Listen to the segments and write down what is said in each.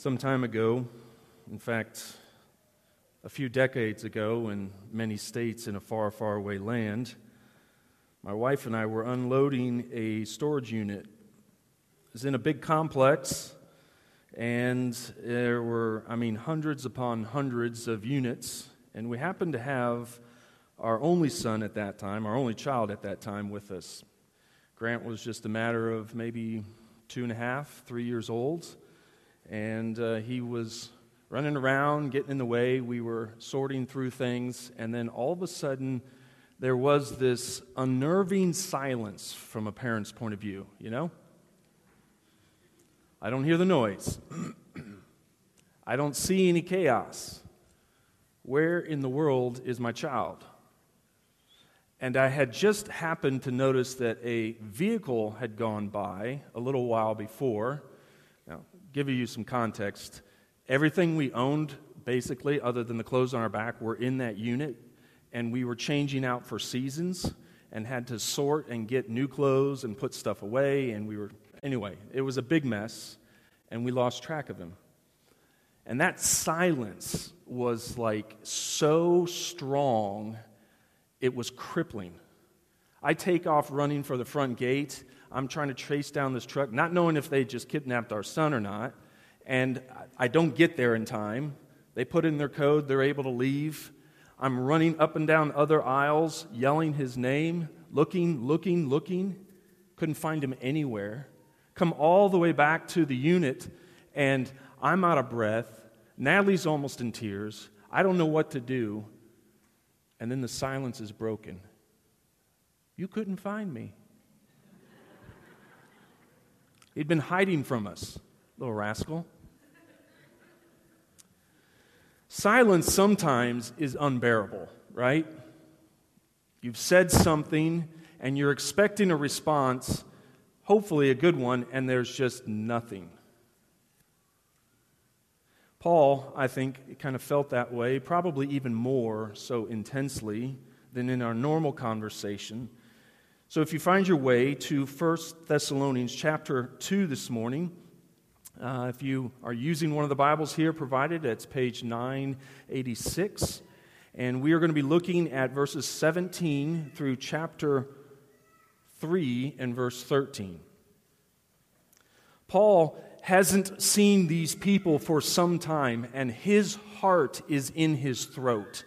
Some time ago, in fact, a few decades ago, in many states in a far, far away land, my wife and I were unloading a storage unit. It was in a big complex, and there were, I mean, hundreds upon hundreds of units, and we happened to have our only son at that time, our only child at that time, with us. Grant was just a matter of maybe two and a half, three years old, and uh, he was running around, getting in the way. We were sorting through things, and then all of a sudden, there was this unnerving silence from a parent's point of view, you know? I don't hear the noise. I don't see any chaos. Where in the world is my child? And I had just happened to notice that a vehicle had gone by a little while before. Give you some context. Everything we owned, basically, other than the clothes on our back, were in that unit, and we were changing out for seasons and had to sort and get new clothes and put stuff away. And we were, anyway, it was a big mess, and we lost track of him. And that silence was like so strong it was crippling. I take off running for the front gate. I'm trying to trace down this truck, not knowing if they just kidnapped our son or not. And I don't get there in time. They put in their code, they're able to leave. I'm running up and down other aisles, yelling his name, looking, looking, looking. Couldn't find him anywhere. Come all the way back to the unit, and I'm out of breath. Natalie's almost in tears. I don't know what to do and then the silence is broken. You couldn't find me. He'd been hiding from us, little rascal. Silence sometimes is unbearable, right? You've said something and you're expecting a response, hopefully a good one, and there's just nothing. Paul, I think, kind of felt that way, probably even more so intensely than in our normal conversation. So if you find your way to 1 Thessalonians chapter 2 this morning, uh, if you are using one of the Bibles here provided, it's page 986. And we are going to be looking at verses 17 through chapter 3 and verse 13. Paul hasn't seen these people for some time, and his heart is in his throat.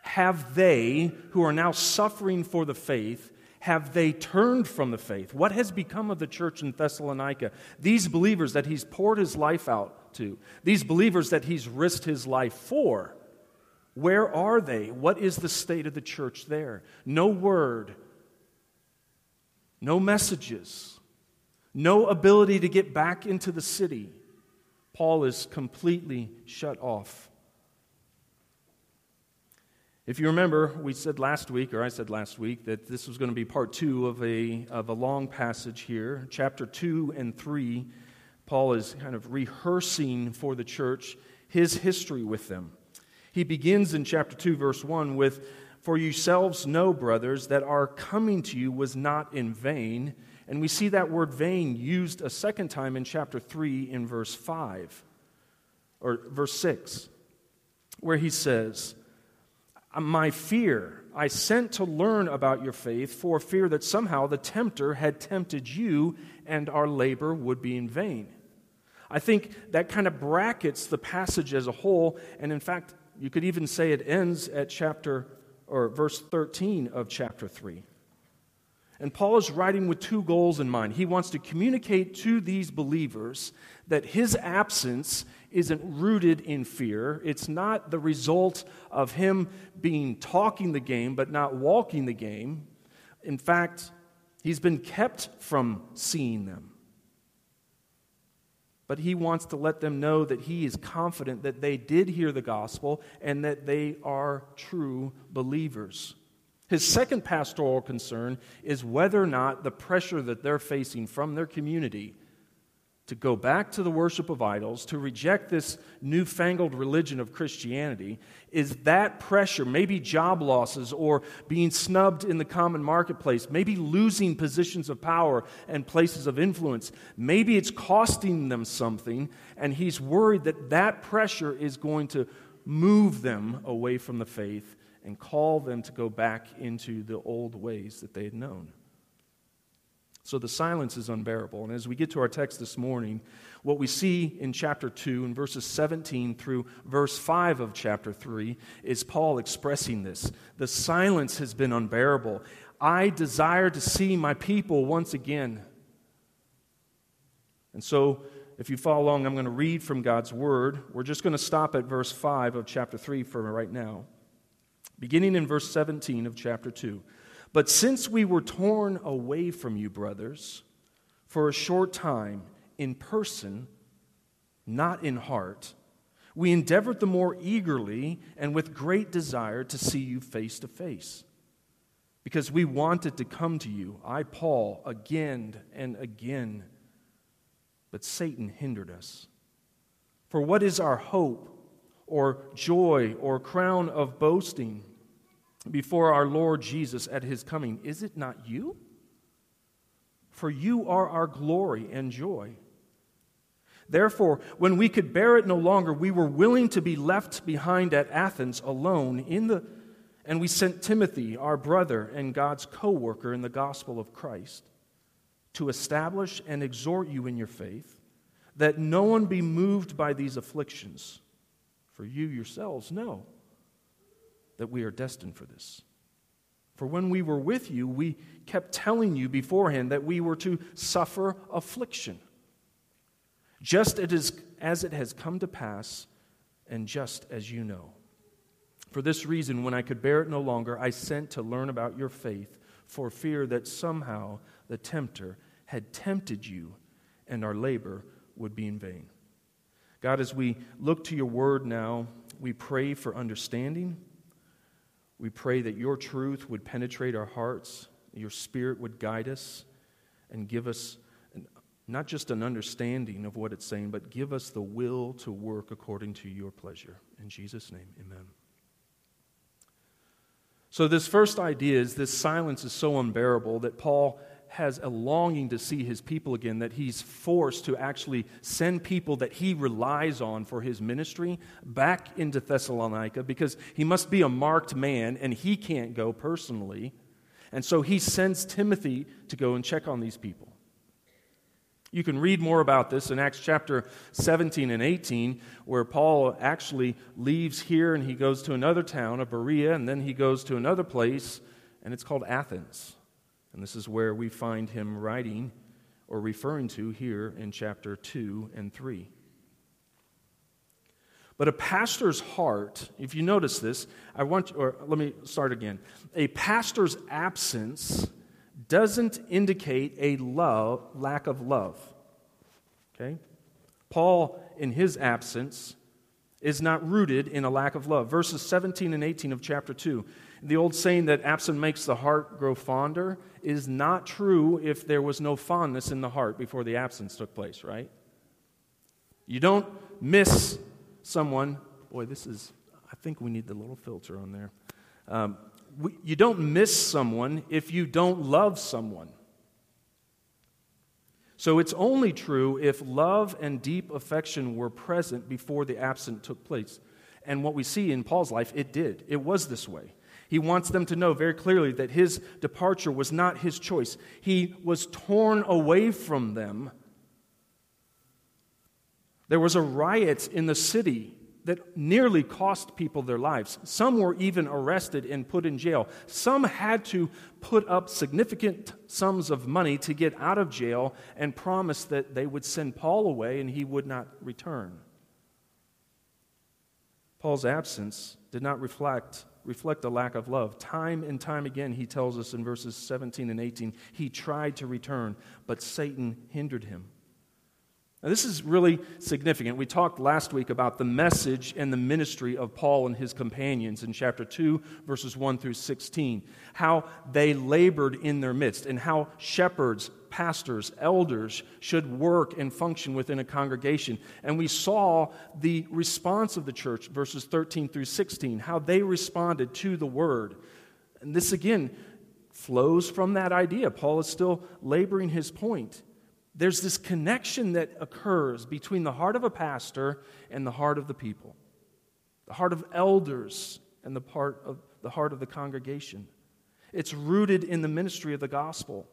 Have they, who are now suffering for the faith, have they turned from the faith? What has become of the church in Thessalonica? These believers that he's poured his life out to, these believers that he's risked his life for, where are they? What is the state of the church there? No word, no messages no ability to get back into the city. Paul is completely shut off. If you remember, we said last week, or I said last week, that this was going to be part two of a, of a long passage here. Chapter 2 and 3, Paul is kind of rehearsing for the church his history with them. He begins in chapter 2, verse 1 with, For yourselves know, brothers, that our coming to you was not in vain. And we see that word vain used a second time in chapter 3 in verse 5 or verse 6, where he says, Uh, my fear, I sent to learn about your faith for fear that somehow the tempter had tempted you and our labor would be in vain. I think that kind of brackets the passage as a whole, and in fact, you could even say it ends at chapter or verse 13 of chapter 3. And Paul is writing with two goals in mind. He wants to communicate to these believers that his absence isn't rooted in fear. It's not the result of him being talking the game but not walking the game. In fact, he's been kept from seeing them. But he wants to let them know that he is confident that they did hear the gospel and that they are true believers. His second pastoral concern is whether or not the pressure that they're facing from their community to go back to the worship of idols, to reject this newfangled religion of Christianity, is that pressure, maybe job losses or being snubbed in the common marketplace, maybe losing positions of power and places of influence. Maybe it's costing them something, and he's worried that that pressure is going to move them away from the faith and call them to go back into the old ways that they had known. So the silence is unbearable. And as we get to our text this morning, what we see in chapter 2, in verses 17 through verse 5 of chapter 3, is Paul expressing this. The silence has been unbearable. I desire to see my people once again. And so, if you follow along, I'm going to read from God's word. We're just going to stop at verse 5 of chapter 3 for right now. Beginning in verse 17 of chapter 2. But since we were torn away from you, brothers, for a short time, in person, not in heart, we endeavored the more eagerly and with great desire to see you face to face. Because we wanted to come to you, I, Paul, again and again. But Satan hindered us. For what is our hope, or joy, or crown of boasting? Before our Lord Jesus at his coming, is it not you? For you are our glory and joy. Therefore, when we could bear it no longer, we were willing to be left behind at Athens alone in the and we sent Timothy, our brother and God's co-worker in the gospel of Christ, to establish and exhort you in your faith, that no one be moved by these afflictions. For you yourselves know that we are destined for this. For when we were with you, we kept telling you beforehand that we were to suffer affliction, just as it has come to pass, and just as you know. For this reason, when I could bear it no longer, I sent to learn about your faith, for fear that somehow the tempter had tempted you, and our labor would be in vain. God, as we look to your word now, we pray for understanding. We pray that your truth would penetrate our hearts, your spirit would guide us, and give us an, not just an understanding of what it's saying, but give us the will to work according to your pleasure. In Jesus' name, amen. So, this first idea is this silence is so unbearable that Paul has a longing to see his people again, that he's forced to actually send people that he relies on for his ministry back into Thessalonica because he must be a marked man and he can't go personally. And so he sends Timothy to go and check on these people. You can read more about this in Acts chapter 17 and 18, where Paul actually leaves here and he goes to another town of Berea, and then he goes to another place, and it's called Athens. And this is where we find him writing or referring to here in chapter 2 and 3. But a pastor's heart, if you notice this, I want, or let me start again. A pastor's absence doesn't indicate a love, lack of love. Okay? Paul, in his absence, is not rooted in a lack of love. Verses 17 and 18 of chapter 2 the old saying that absent makes the heart grow fonder is not true if there was no fondness in the heart before the absence took place, right? You don't miss someone. Boy, this is, I think we need the little filter on there. Um, we, you don't miss someone if you don't love someone. So it's only true if love and deep affection were present before the absent took place. And what we see in Paul's life, it did. It was this way. He wants them to know very clearly that his departure was not his choice. He was torn away from them. There was a riot in the city that nearly cost people their lives. Some were even arrested and put in jail. Some had to put up significant sums of money to get out of jail and promise that they would send Paul away and he would not return. Paul's absence did not reflect reflect a lack of love. Time and time again, he tells us in verses 17 and 18, he tried to return, but Satan hindered him. Now, this is really significant. We talked last week about the message and the ministry of Paul and his companions in chapter 2, verses 1 through 16. How they labored in their midst, and how shepherds, pastors, elders should work and function within a congregation. And we saw the response of the church, verses 13 through 16, how they responded to the word. And this again flows from that idea. Paul is still laboring his point. There's this connection that occurs between the heart of a pastor and the heart of the people, the heart of elders and the, part of, the heart of the congregation. It's rooted in the ministry of the gospel.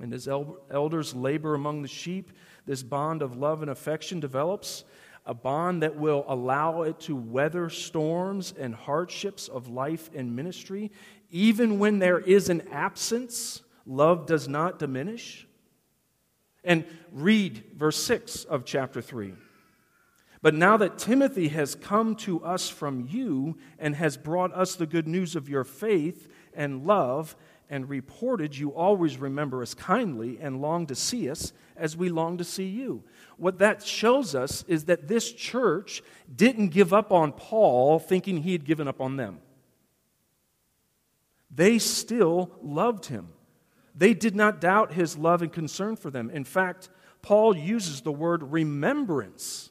And as elders labor among the sheep, this bond of love and affection develops, a bond that will allow it to weather storms and hardships of life and ministry. Even when there is an absence, love does not diminish. And read verse 6 of chapter 3. But now that Timothy has come to us from you and has brought us the good news of your faith and love and reported you always remember us kindly and long to see us as we long to see you. What that shows us is that this church didn't give up on Paul thinking he had given up on them. They still loved him. They did not doubt his love and concern for them. In fact, Paul uses the word remembrance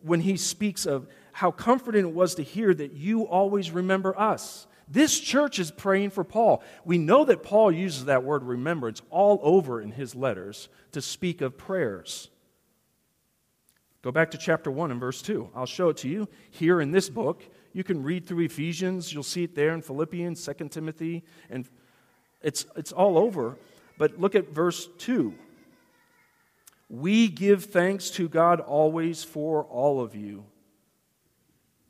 when he speaks of how comforting it was to hear that you always remember us. This church is praying for Paul. We know that Paul uses that word remembrance all over in his letters to speak of prayers. Go back to chapter 1 and verse 2. I'll show it to you here in this book. You can read through Ephesians, you'll see it there in Philippians, 2 Timothy, and it's, it's all over. But look at verse 2. We give thanks to God always for all of you,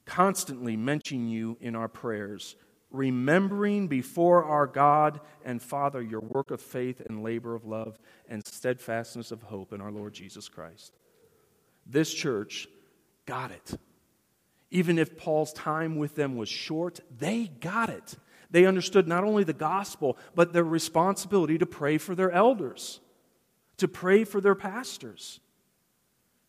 constantly mentioning you in our prayers, remembering before our God and Father your work of faith and labor of love and steadfastness of hope in our Lord Jesus Christ. This church got it. Even if Paul's time with them was short, they got it. They understood not only the gospel, but their responsibility to pray for their elders to pray for their pastors.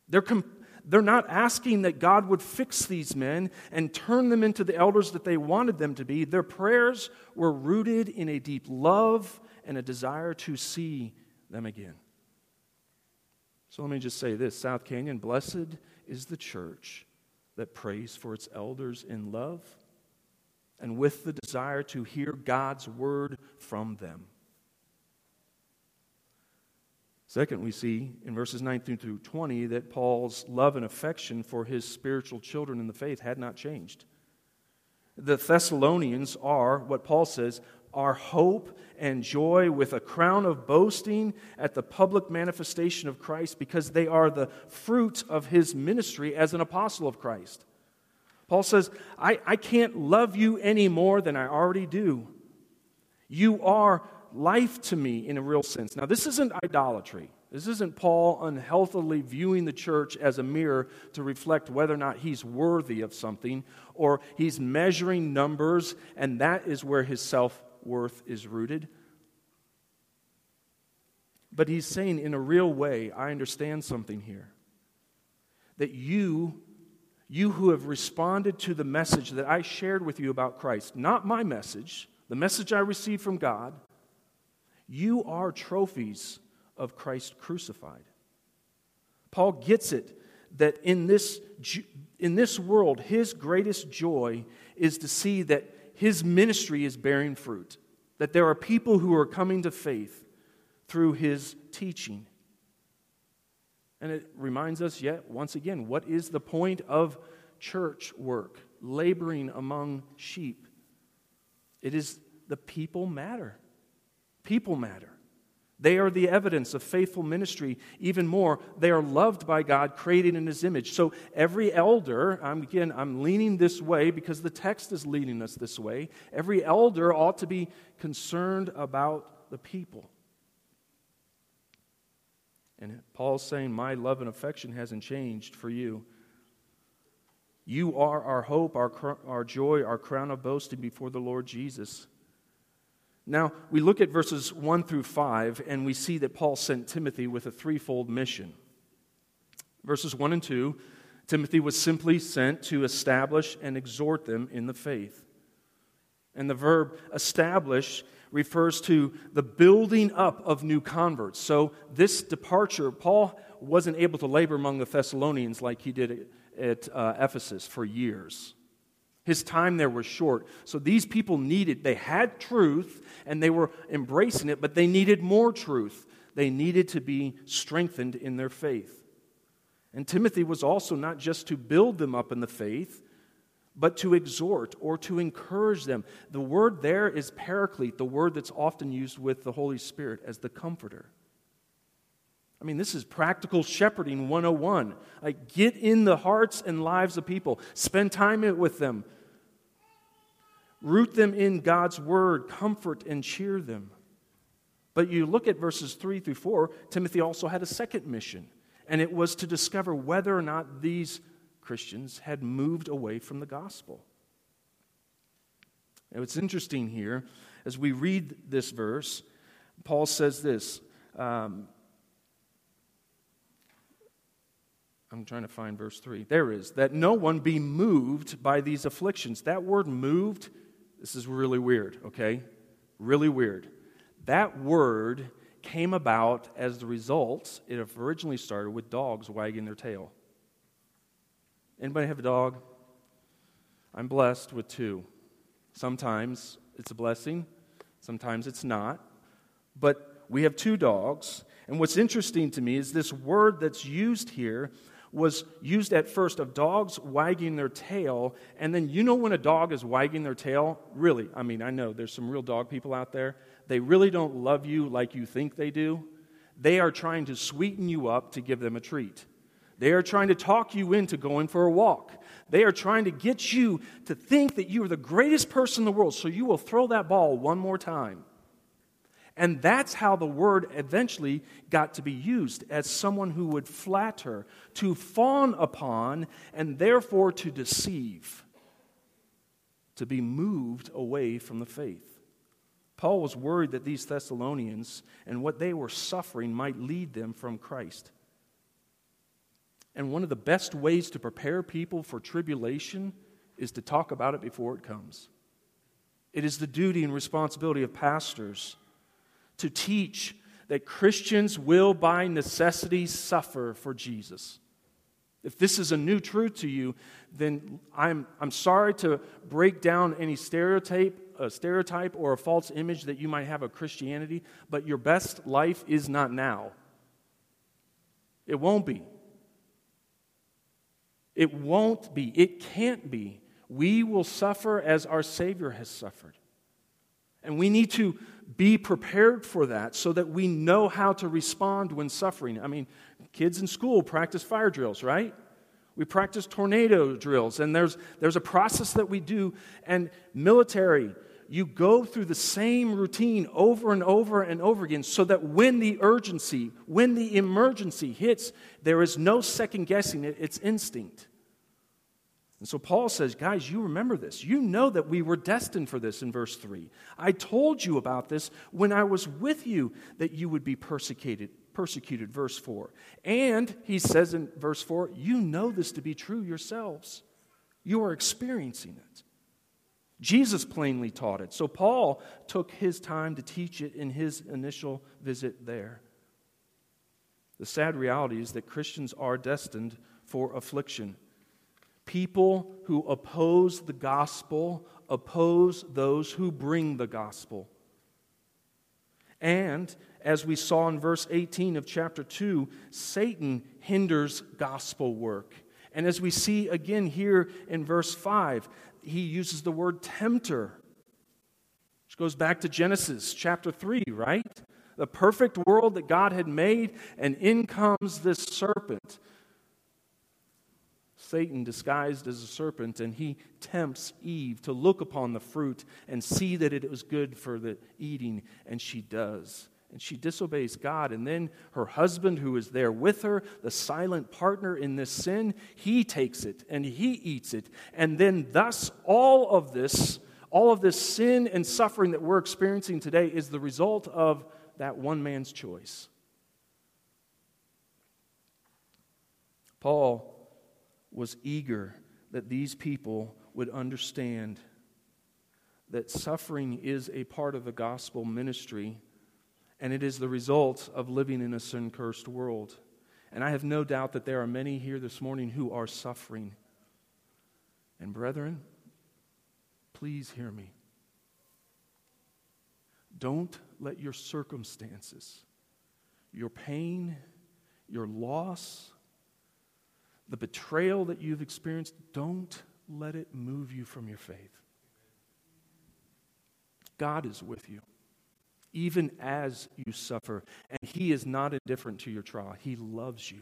They're, com- they're not asking that God would fix these men and turn them into the elders that they wanted them to be. Their prayers were rooted in a deep love and a desire to see them again. So let me just say this South Canyon, blessed is the church that prays for its elders in love and with the desire to hear God's word from them. Second, we see in verses 19 through 20 that Paul's love and affection for his spiritual children in the faith had not changed. The Thessalonians are, what Paul says, our hope and joy with a crown of boasting at the public manifestation of Christ because they are the fruit of his ministry as an apostle of Christ. Paul says, I, I can't love you any more than I already do. You are life to me in a real sense. Now, this isn't idolatry. This isn't Paul unhealthily viewing the church as a mirror to reflect whether or not he's worthy of something, or he's measuring numbers, and that is where his self worth is rooted. But he's saying, in a real way, I understand something here. That you, you who have responded to the message that I shared with you about Christ, not my message, the message I received from God, you are trophies of Christ crucified. Paul gets it that in this, in this world, his greatest joy is to see that his ministry is bearing fruit, that there are people who are coming to faith through his teaching. And it reminds us yet once again what is the point of church work, laboring among sheep? It is the people matter. People matter. They are the evidence of faithful ministry. Even more, they are loved by God, created in His image. So every elder, I'm, again, I'm leaning this way because the text is leading us this way. Every elder ought to be concerned about the people. And Paul's saying, My love and affection hasn't changed for you. You are our hope, our, our joy, our crown of boasting before the Lord Jesus. Now, we look at verses 1 through 5, and we see that Paul sent Timothy with a threefold mission. Verses 1 and 2 Timothy was simply sent to establish and exhort them in the faith. And the verb establish refers to the building up of new converts. So, this departure, Paul wasn't able to labor among the Thessalonians like he did at uh, Ephesus for years. His time there was short. So, these people needed, they had truth and they were embracing it, but they needed more truth. They needed to be strengthened in their faith. And Timothy was also not just to build them up in the faith, but to exhort or to encourage them. The word there is paraclete, the word that's often used with the Holy Spirit as the comforter. I mean, this is practical shepherding 101. Like, get in the hearts and lives of people, spend time with them, root them in God's word, comfort and cheer them. But you look at verses 3 through 4, Timothy also had a second mission, and it was to discover whether or not these Christians had moved away from the gospel. Now, it's interesting here, as we read this verse, Paul says this. Um, I'm trying to find verse 3. There is, that no one be moved by these afflictions. That word moved, this is really weird, okay? Really weird. That word came about as the result, it originally started with dogs wagging their tail. Anybody have a dog? I'm blessed with two. Sometimes it's a blessing, sometimes it's not. But we have two dogs. And what's interesting to me is this word that's used here was used at first of dogs wagging their tail. And then, you know, when a dog is wagging their tail, really, I mean, I know there's some real dog people out there. They really don't love you like you think they do. They are trying to sweeten you up to give them a treat. They are trying to talk you into going for a walk. They are trying to get you to think that you are the greatest person in the world, so you will throw that ball one more time. And that's how the word eventually got to be used as someone who would flatter, to fawn upon, and therefore to deceive, to be moved away from the faith. Paul was worried that these Thessalonians and what they were suffering might lead them from Christ. And one of the best ways to prepare people for tribulation is to talk about it before it comes. It is the duty and responsibility of pastors to teach that Christians will by necessity suffer for Jesus. If this is a new truth to you, then I'm, I'm sorry to break down any stereotype, a stereotype or a false image that you might have of Christianity, but your best life is not now. It won't be. It won't be. It can't be. We will suffer as our Savior has suffered. And we need to be prepared for that so that we know how to respond when suffering. I mean, kids in school practice fire drills, right? We practice tornado drills, and there's, there's a process that we do. And military, you go through the same routine over and over and over again so that when the urgency, when the emergency hits, there is no second guessing it, it's instinct. And so Paul says, guys, you remember this. You know that we were destined for this in verse 3. I told you about this when I was with you that you would be persecuted, persecuted, verse 4. And he says in verse 4, you know this to be true yourselves. You are experiencing it. Jesus plainly taught it. So Paul took his time to teach it in his initial visit there. The sad reality is that Christians are destined for affliction. People who oppose the gospel oppose those who bring the gospel. And as we saw in verse 18 of chapter 2, Satan hinders gospel work. And as we see again here in verse 5, he uses the word tempter, which goes back to Genesis chapter 3, right? The perfect world that God had made, and in comes this serpent Satan disguised as a serpent, and he tempts Eve to look upon the fruit and see that it was good for the eating, and she does. And she disobeys God. And then her husband, who is there with her, the silent partner in this sin, he takes it and he eats it. And then, thus, all of this, all of this sin and suffering that we're experiencing today is the result of that one man's choice. Paul was eager that these people would understand that suffering is a part of the gospel ministry, and it is the result of living in a sin cursed world. And I have no doubt that there are many here this morning who are suffering. And, brethren, please hear me. Don't let your circumstances, your pain, your loss, the betrayal that you've experienced, don't let it move you from your faith. God is with you, even as you suffer, and He is not indifferent to your trial. He loves you.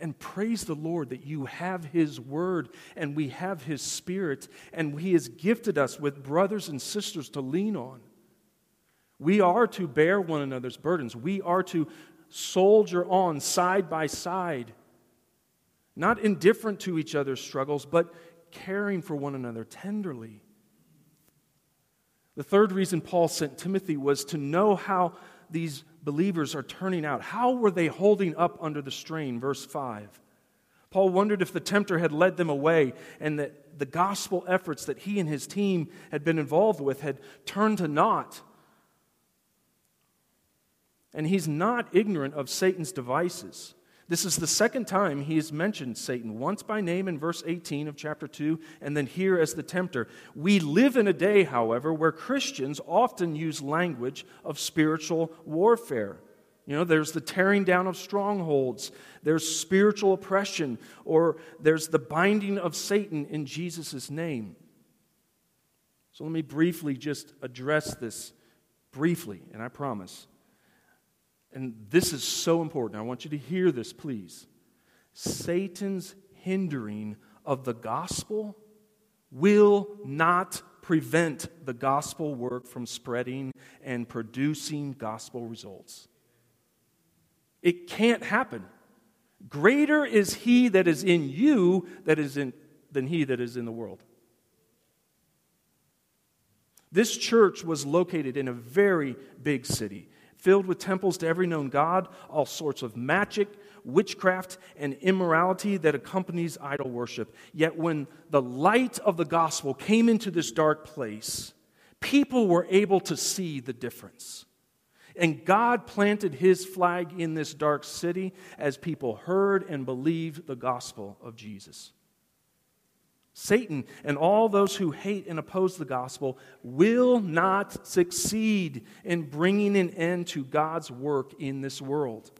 And praise the Lord that you have His Word and we have His Spirit, and He has gifted us with brothers and sisters to lean on. We are to bear one another's burdens. We are to soldier on side by side, not indifferent to each other's struggles, but caring for one another tenderly. The third reason Paul sent Timothy was to know how these believers are turning out. How were they holding up under the strain? Verse 5. Paul wondered if the tempter had led them away and that the gospel efforts that he and his team had been involved with had turned to naught. And he's not ignorant of Satan's devices. This is the second time he has mentioned Satan, once by name in verse 18 of chapter 2, and then here as the tempter. We live in a day, however, where Christians often use language of spiritual warfare. You know, there's the tearing down of strongholds, there's spiritual oppression, or there's the binding of Satan in Jesus' name. So let me briefly just address this briefly, and I promise and this is so important. I want you to hear this, please. Satan's hindering of the gospel will not prevent the gospel work from spreading and producing gospel results. It can't happen. Greater is he that is in you that is in, than he that is in the world. This church was located in a very big city filled with temples to every known god, all sorts of magic, witchcraft, and immorality that accompanies idol worship. Yet when the light of the gospel came into this dark place, people were able to see the difference. And God planted his flag in this dark city as people heard and believed the gospel of Jesus. Satan and all those who hate and oppose the gospel will not succeed in bringing an end to God's work in this world.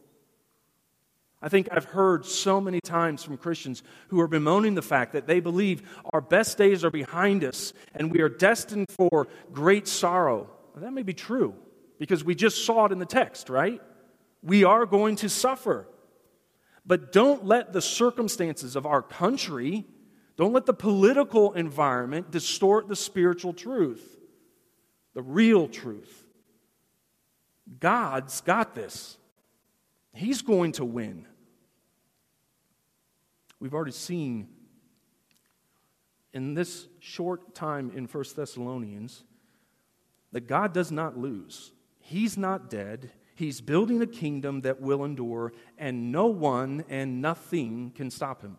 I think I've heard so many times from Christians who are bemoaning the fact that they believe our best days are behind us and we are destined for great sorrow. That may be true because we just saw it in the text, right? We are going to suffer. But don't let the circumstances of our country don't let the political environment distort the spiritual truth, the real truth. God's got this. He's going to win. We've already seen in this short time in 1 Thessalonians that God does not lose. He's not dead. He's building a kingdom that will endure, and no one and nothing can stop him.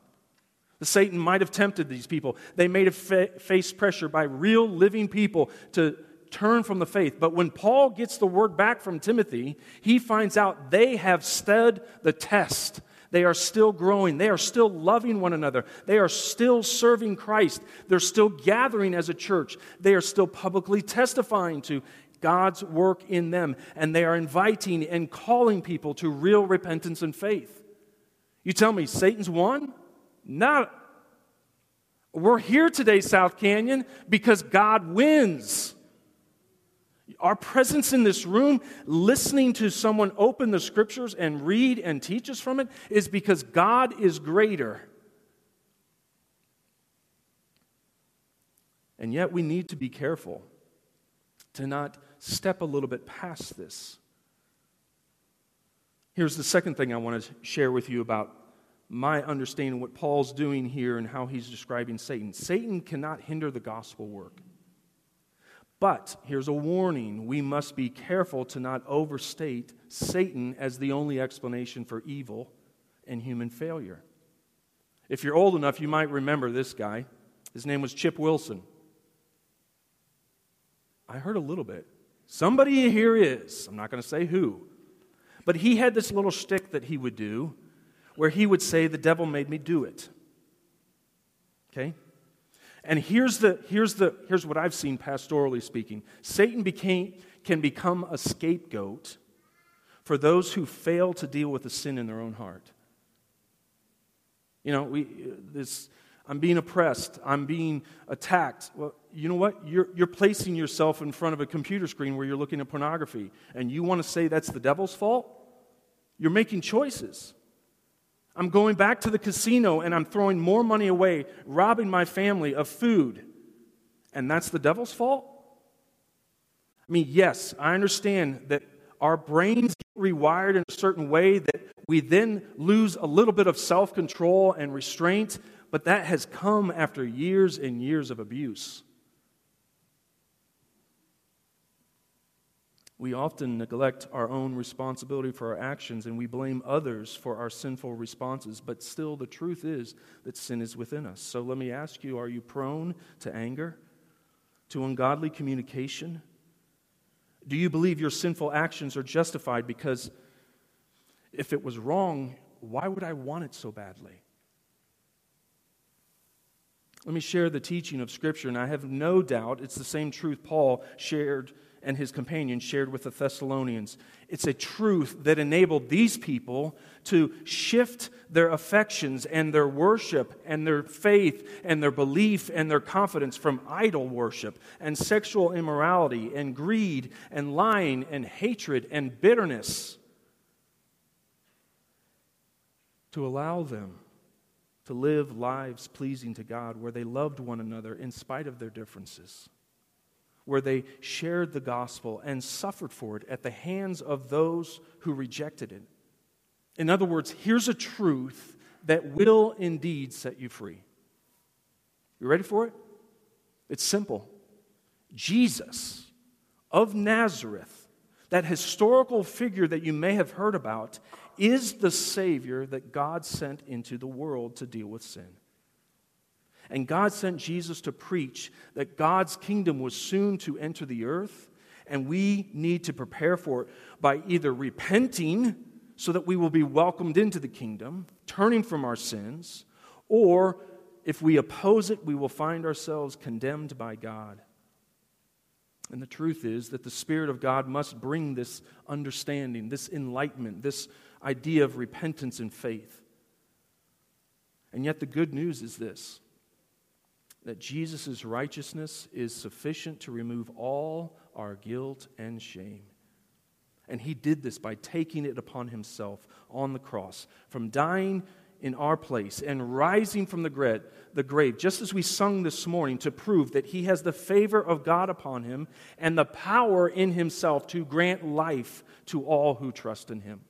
The Satan might have tempted these people. They may have fa- faced pressure by real living people to turn from the faith. But when Paul gets the word back from Timothy, he finds out they have stood the test. They are still growing. They are still loving one another. They are still serving Christ. They're still gathering as a church. They are still publicly testifying to God's work in them. And they are inviting and calling people to real repentance and faith. You tell me, Satan's won? Not, we're here today, South Canyon, because God wins. Our presence in this room, listening to someone open the scriptures and read and teach us from it, is because God is greater. And yet we need to be careful to not step a little bit past this. Here's the second thing I want to share with you about my understanding of what Paul's doing here and how he's describing Satan. Satan cannot hinder the gospel work. But here's a warning we must be careful to not overstate Satan as the only explanation for evil and human failure. If you're old enough, you might remember this guy. His name was Flip Wilson. I heard a little bit. Somebody here is. I'm not going to say who. But he had this little shtick that he would do where he would say, The devil made me do it. Okay? And here's, the, here's, the, here's what I've seen pastorally speaking Satan became, can become a scapegoat for those who fail to deal with the sin in their own heart. You know, we, this, I'm being oppressed, I'm being attacked. Well, you know what? You're, you're placing yourself in front of a computer screen where you're looking at pornography, and you want to say that's the devil's fault? You're making choices. I'm going back to the casino and I'm throwing more money away, robbing my family of food. And that's the devil's fault? I mean, yes, I understand that our brains get rewired in a certain way that we then lose a little bit of self control and restraint, but that has come after years and years of abuse. We often neglect our own responsibility for our actions and we blame others for our sinful responses, but still, the truth is that sin is within us. So let me ask you are you prone to anger, to ungodly communication? Do you believe your sinful actions are justified? Because if it was wrong, why would I want it so badly? Let me share the teaching of Scripture, and I have no doubt it's the same truth Paul shared and his companions shared with the Thessalonians. It's a truth that enabled these people to shift their affections and their worship and their faith and their belief and their confidence from idol worship and sexual immorality and greed and lying and hatred and bitterness to allow them to live lives pleasing to God where they loved one another in spite of their differences where they shared the gospel and suffered for it at the hands of those who rejected it. In other words, here's a truth that will indeed set you free. You ready for it? It's simple. Jesus of Nazareth, that historical figure that you may have heard about, is the Savior that God sent into the world to deal with sin. And God sent Jesus to preach that God's kingdom was soon to enter the earth, and we need to prepare for it by either repenting so that we will be welcomed into the kingdom, turning from our sins, or if we oppose it, we will find ourselves condemned by God. And the truth is that the Spirit of God must bring this understanding, this enlightenment, this idea of repentance and faith. And yet, the good news is this that Jesus' righteousness is sufficient to remove all our guilt and shame. And he did this by taking it upon himself on the cross, from dying in our place and rising from the grave, just as we sung this morning, to prove that he has the favor of God upon him and the power in himself to grant life to all who trust in him.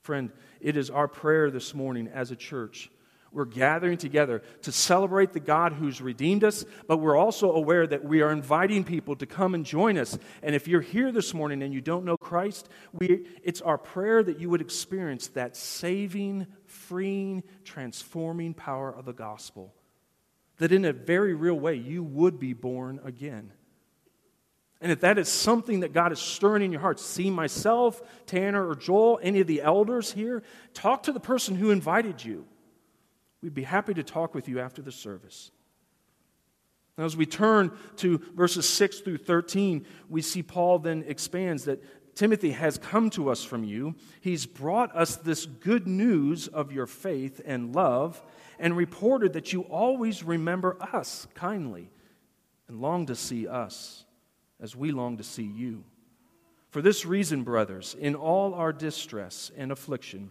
Friend, it is our prayer this morning as a church we're gathering together to celebrate the God who's redeemed us, but we're also aware that we are inviting people to come and join us. And if you're here this morning and you don't know Christ, we, it's our prayer that you would experience that saving, freeing, transforming power of the gospel. That in a very real way, you would be born again. And if that is something that God is stirring in your heart, see myself, Tanner, or Joel, any of the elders here, talk to the person who invited you. We'd be happy to talk with you after the service. Now, as we turn to verses 6 through 13, we see Paul then expands that Timothy has come to us from you. He's brought us this good news of your faith and love, and reported that you always remember us kindly and long to see us as we long to see you. For this reason, brothers, in all our distress and affliction,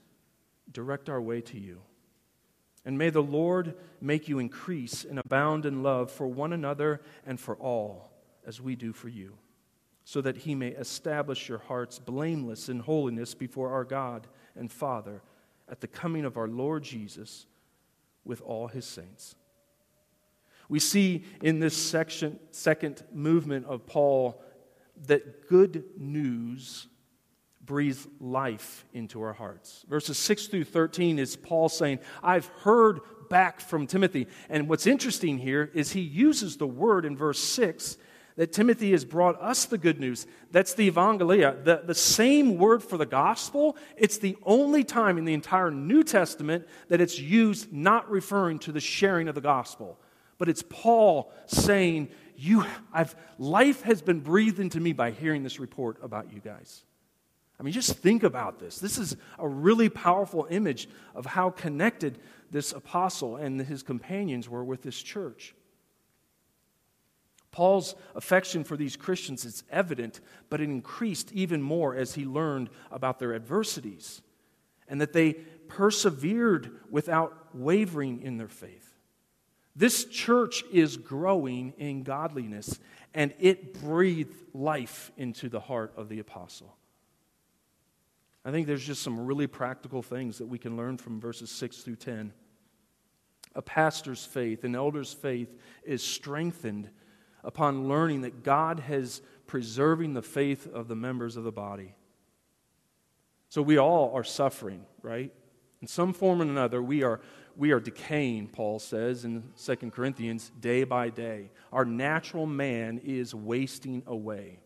direct our way to you. And may the Lord make you increase and abound in love for one another and for all, as we do for you, so that he may establish your hearts blameless in holiness before our God and Father at the coming of our Lord Jesus with all his saints. We see in this section, second movement of Paul that good news breathes life into our hearts. Verses 6 through 13 is Paul saying, I've heard back from Timothy. And what's interesting here is he uses the word in verse 6 that Timothy has brought us the good news. That's the Evangelia, the, the same word for the gospel. It's the only time in the entire New Testament that it's used not referring to the sharing of the gospel. But it's Paul saying, you, I've, life has been breathed into me by hearing this report about you guys. I mean, just think about this. This is a really powerful image of how connected this apostle and his companions were with this church. Paul's affection for these Christians is evident, but it increased even more as he learned about their adversities and that they persevered without wavering in their faith. This church is growing in godliness, and it breathed life into the heart of the apostle. I think there's just some really practical things that we can learn from verses 6 through 10. A pastor's faith, an elder's faith, is strengthened upon learning that God has preserving the faith of the members of the body. So we all are suffering, right? In some form or another, we are, we are decaying, Paul says in 2 Corinthians, day by day. Our natural man is wasting away.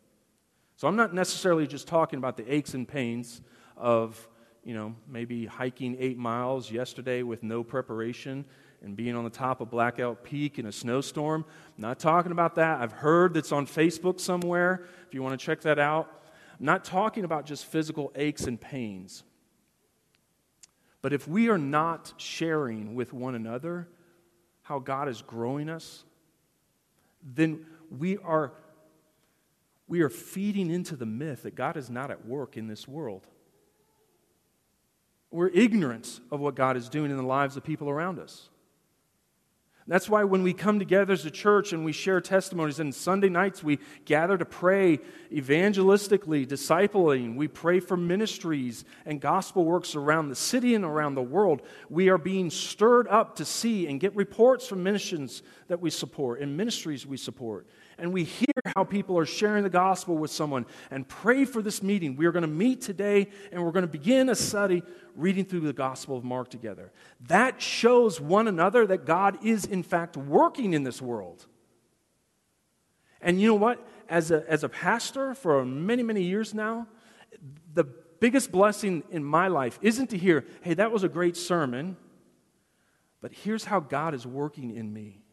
So I'm not necessarily just talking about the aches and pains of, you know, maybe hiking eight miles yesterday with no preparation and being on the top of Blackout Peak in a snowstorm. I'm not talking about that. I've heard that's on Facebook somewhere if you want to check that out. I'm not talking about just physical aches and pains. But if we are not sharing with one another how God is growing us, then we are, we are feeding into the myth that God is not at work in this world. We're ignorant of what God is doing in the lives of people around us. That's why when we come together as a church and we share testimonies, and Sunday nights we gather to pray evangelistically, discipling, we pray for ministries and gospel works around the city and around the world. We are being stirred up to see and get reports from missions that we support and ministries we support and we hear how people are sharing the gospel with someone and pray for this meeting. We are going to meet today and we're going to begin a study reading through the gospel of Mark together. That shows one another that God is, in fact, working in this world. And you know what? As a, as a pastor for many, many years now, the biggest blessing in my life isn't to hear, hey, that was a great sermon, but here's how God is working in me.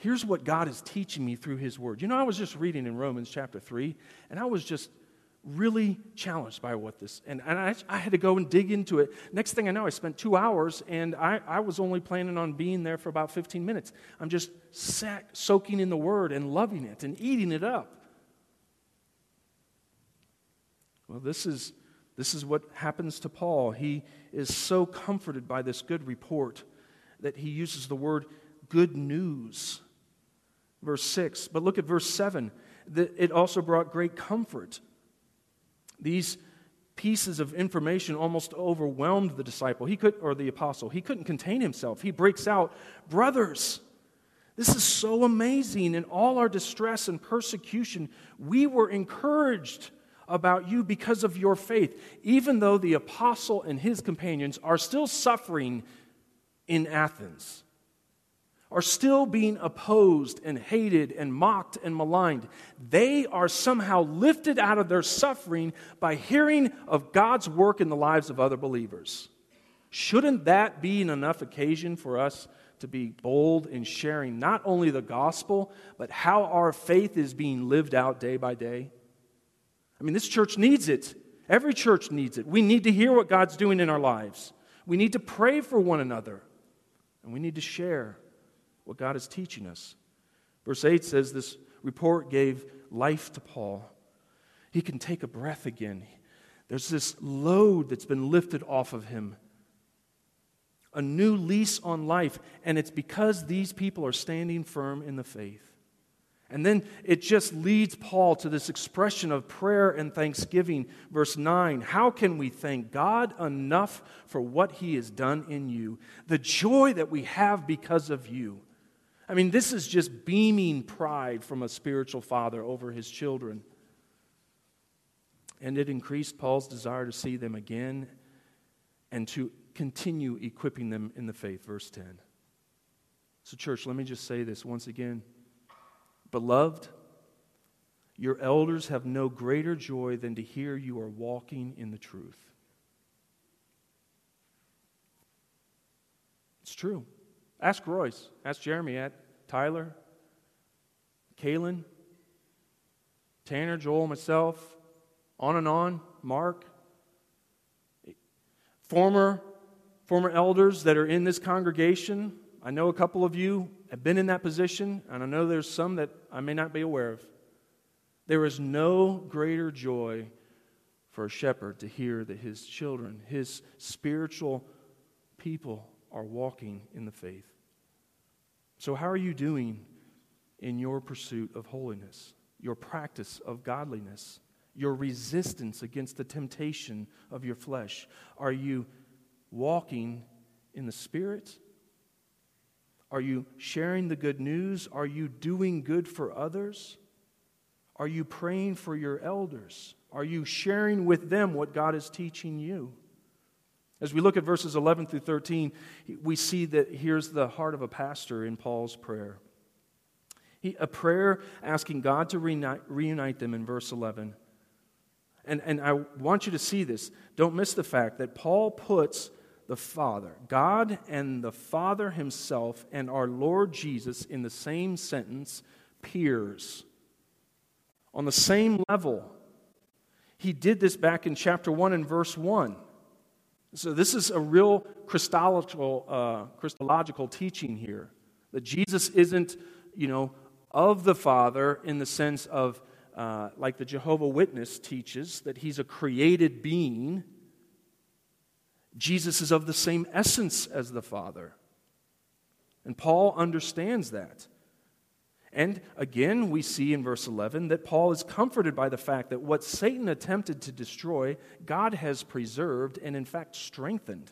Here's what God is teaching me through His Word. You know, I was just reading in Romans chapter 3, and I was just really challenged by what this, and, and I, I had to go and dig into it. Next thing I know, I spent two hours, and I, I was only planning on being there for about 15 minutes. I'm just soaking in the Word and loving it and eating it up. Well, this is, this is what happens to Paul. He is so comforted by this good report that he uses the word good news verse 6. But look at verse 7. It also brought great comfort. These pieces of information almost overwhelmed the disciple he could or the apostle he couldn't contain himself he breaks out brothers this is so amazing in all our distress and persecution we were encouraged about you because of your faith even though the apostle and his companions are still suffering in athens are still being opposed and hated and mocked and maligned. They are somehow lifted out of their suffering by hearing of God's work in the lives of other believers. Shouldn't that be an enough occasion for us to be bold in sharing not only the gospel, but how our faith is being lived out day by day? I mean, this church needs it. Every church needs it. We need to hear what God's doing in our lives. We need to pray for one another, and we need to share what God is teaching us. Verse 8 says this report gave life to Paul. He can take a breath again. There's this load that's been lifted off of him. a new lease on life. And it's because these people are standing firm in the faith. And then it just leads Paul to this expression of prayer and thanksgiving. Verse 9 How can we thank God enough for what he has done in you? The joy that we have because of you. I mean, this is just beaming pride from a spiritual father over his children. And it increased Paul's desire to see them again and to continue equipping them in the faith. Verse 10. So, church, let me just say this once again. Beloved, your elders have no greater joy than to hear you are walking in the truth. It's true. Ask Royce, ask Jeremy, ask Tyler, Kalen, Tanner, Joel, myself, on and on, Mark. Former, former elders that are in this congregation, I know a couple of you have been in that position, and I know there's some that I may not be aware of. There is no greater joy for a shepherd to hear that his children, his spiritual people, are walking in the faith. So, how are you doing in your pursuit of holiness, your practice of godliness, your resistance against the temptation of your flesh? Are you walking in the Spirit? Are you sharing the good news? Are you doing good for others? Are you praying for your elders? Are you sharing with them what God is teaching you? As we look at verses 11 through 13, we see that here's the heart of a pastor in Paul's prayer. He, a prayer asking God to reunite, reunite them in verse 11. And, and I want you to see this. Don't miss the fact that Paul puts the Father, God and the Father Himself and our Lord Jesus in the same sentence, peers, on the same level. He did this back in chapter 1 and verse 1. So, this is a real Christological, uh, Christological teaching here that Jesus isn't, you know, of the Father in the sense of, uh, like the Jehovah Witness teaches, that he's a created being Jesus is of the same essence as the Father. And Paul understands that. And again, we see in verse 11 that Paul is comforted by the fact that what Satan attempted to destroy, God has preserved and, in fact, strengthened.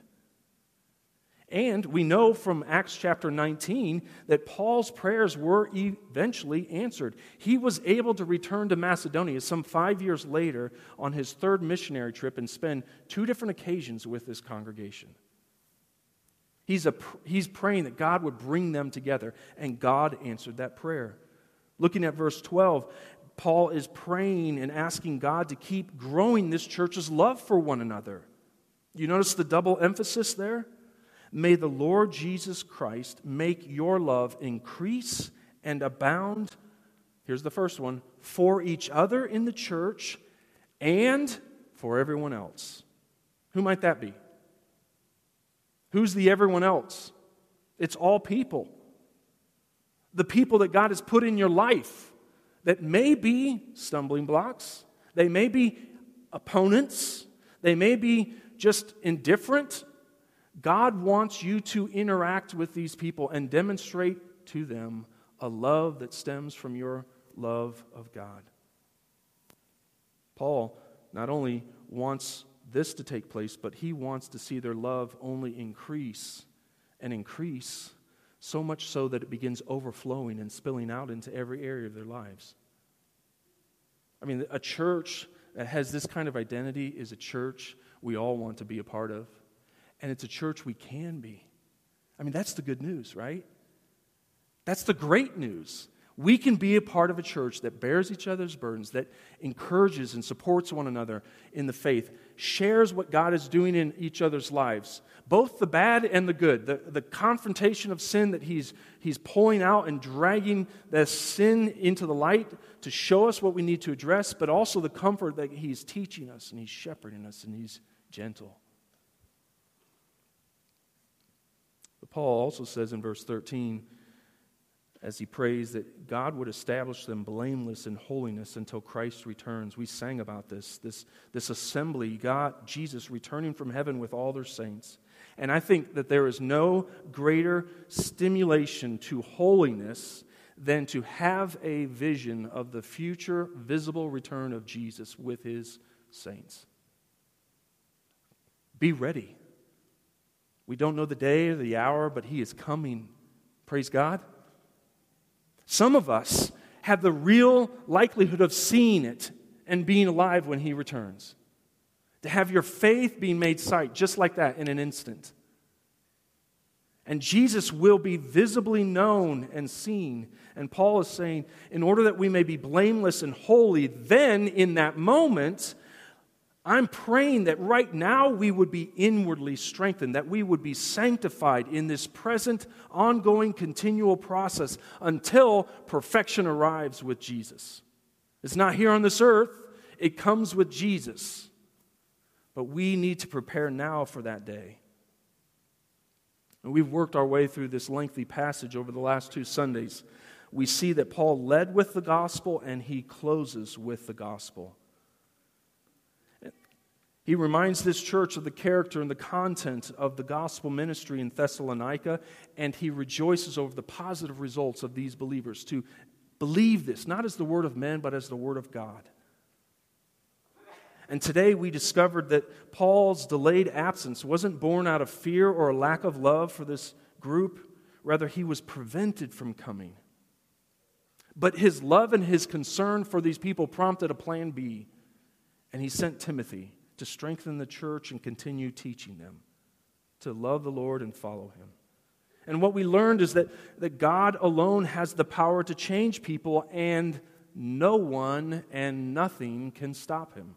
And we know from Acts chapter 19 that Paul's prayers were eventually answered. He was able to return to Macedonia some five years later on his third missionary trip and spend two different occasions with this congregation. He's, a, he's praying that God would bring them together, and God answered that prayer. Looking at verse 12, Paul is praying and asking God to keep growing this church's love for one another. You notice the double emphasis there? May the Lord Jesus Christ make your love increase and abound. Here's the first one for each other in the church and for everyone else. Who might that be? Who's the everyone else? It's all people. The people that God has put in your life that may be stumbling blocks, they may be opponents, they may be just indifferent, God wants you to interact with these people and demonstrate to them a love that stems from your love of God. Paul not only wants this to take place, but he wants to see their love only increase and increase, so much so that it begins overflowing and spilling out into every area of their lives. I mean, a church that has this kind of identity is a church we all want to be a part of and it's a church we can be. I mean, that's the good news, right? That's the great news. We can be a part of a church that bears each other's burdens, that encourages and supports one another in the faith, shares what God is doing in each other's lives, both the bad and the good, the, the confrontation of sin that he's, he's pulling out and dragging the sin into the light to show us what we need to address, but also the comfort that He's teaching us and He's shepherding us and He's gentle. But Paul also says in verse 13, as he prays that God would establish them blameless in holiness until Christ returns. We sang about this, this, this assembly, God, Jesus returning from heaven with all their saints. And I think that there is no greater stimulation to holiness than to have a vision of the future visible return of Jesus with his saints. Be ready. We don't know the day or the hour, but he is coming. Praise God. Some of us have the real likelihood of seeing it and being alive when he returns. To have your faith being made sight just like that in an instant. And Jesus will be visibly known and seen. And Paul is saying, in order that we may be blameless and holy, then in that moment, I'm praying that right now we would be inwardly strengthened, that we would be sanctified in this present, ongoing, continual process until perfection arrives with Jesus. It's not here on this earth, it comes with Jesus. But we need to prepare now for that day. And we've worked our way through this lengthy passage over the last two Sundays. We see that Paul led with the gospel and he closes with the gospel. He reminds this church of the character and the content of the gospel ministry in Thessalonica, and he rejoices over the positive results of these believers to believe this, not as the word of men, but as the word of God. And today we discovered that Paul's delayed absence wasn't born out of fear or a lack of love for this group. Rather, he was prevented from coming. But his love and his concern for these people prompted a plan B, and he sent Timothy to strengthen the church and continue teaching them to love the Lord and follow him. And what we learned is that, that God alone has the power to change people, and no one and nothing can stop him.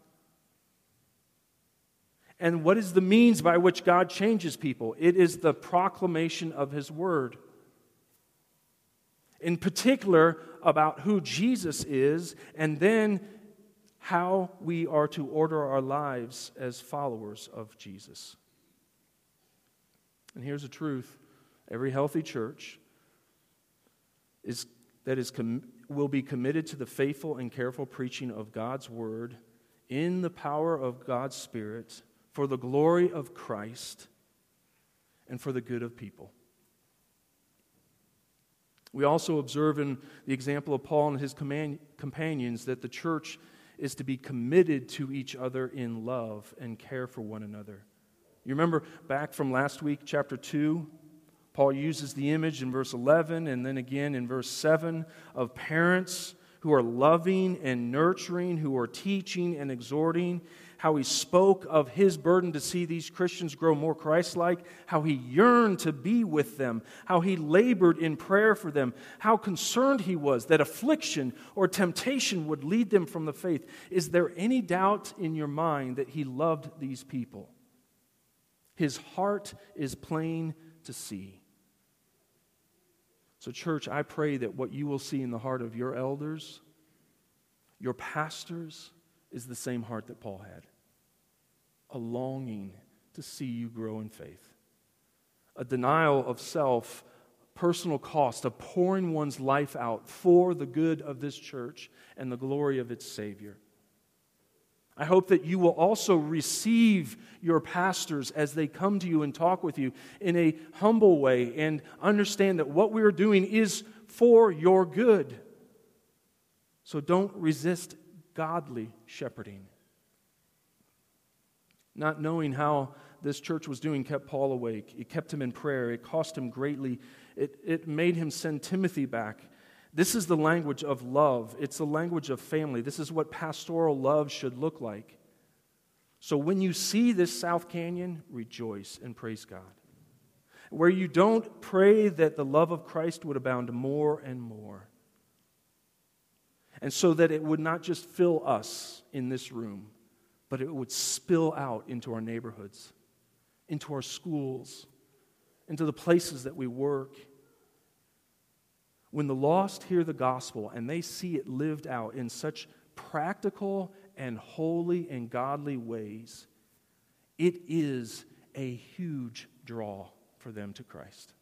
And what is the means by which God changes people? It is the proclamation of his word. In particular, about who Jesus is, and then how we are to order our lives as followers of Jesus. And here's the truth every healthy church is, that is com- will be committed to the faithful and careful preaching of God's word in the power of God's Spirit for the glory of Christ and for the good of people. We also observe in the example of Paul and his companions that the church is to be committed to each other in love and care for one another. You remember back from last week, chapter 2? Paul uses the image in verse 11 and then again in verse 7 of parents who are loving and nurturing, who are teaching and exhorting how he spoke of his burden to see these Christians grow more Christ like, how he yearned to be with them, how he labored in prayer for them, how concerned he was that affliction or temptation would lead them from the faith. Is there any doubt in your mind that he loved these people? His heart is plain to see. So, church, I pray that what you will see in the heart of your elders, your pastors, is the same heart that Paul had a longing to see you grow in faith, a denial of self, personal cost of pouring one's life out for the good of this church and the glory of its Savior. I hope that you will also receive your pastors as they come to you and talk with you in a humble way and understand that what we are doing is for your good. So don't resist godly shepherding. Not knowing how this church was doing kept Paul awake. It kept him in prayer. It cost him greatly. It, it made him send Timothy back. This is the language of love, it's the language of family. This is what pastoral love should look like. So when you see this South Canyon, rejoice and praise God. Where you don't pray that the love of Christ would abound more and more. And so that it would not just fill us in this room, but it would spill out into our neighborhoods, into our schools, into the places that we work. When the lost hear the gospel and they see it lived out in such practical and holy and godly ways, it is a huge draw for them to Christ.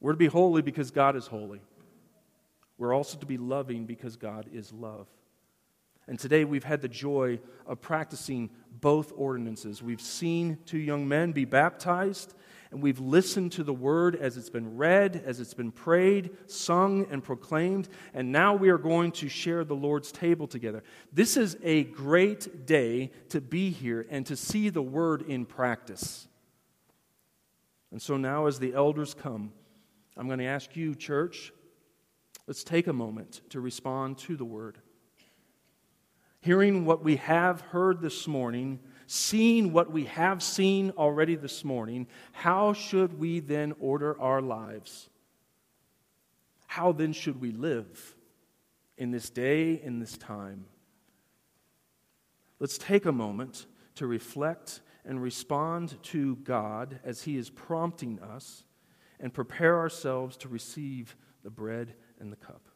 We're to be holy because God is holy. We're also to be loving because God is love. And today we've had the joy of practicing both ordinances. We've seen two young men be baptized, and we've listened to the word as it's been read, as it's been prayed, sung, and proclaimed, and now we are going to share the Lord's table together. This is a great day to be here and to see the word in practice. And so now, as the elders come, I'm going to ask you, church, let's take a moment to respond to the word. Hearing what we have heard this morning, seeing what we have seen already this morning, how should we then order our lives? How then should we live in this day, in this time? Let's take a moment to reflect and respond to God as He is prompting us and prepare ourselves to receive the bread and the cup.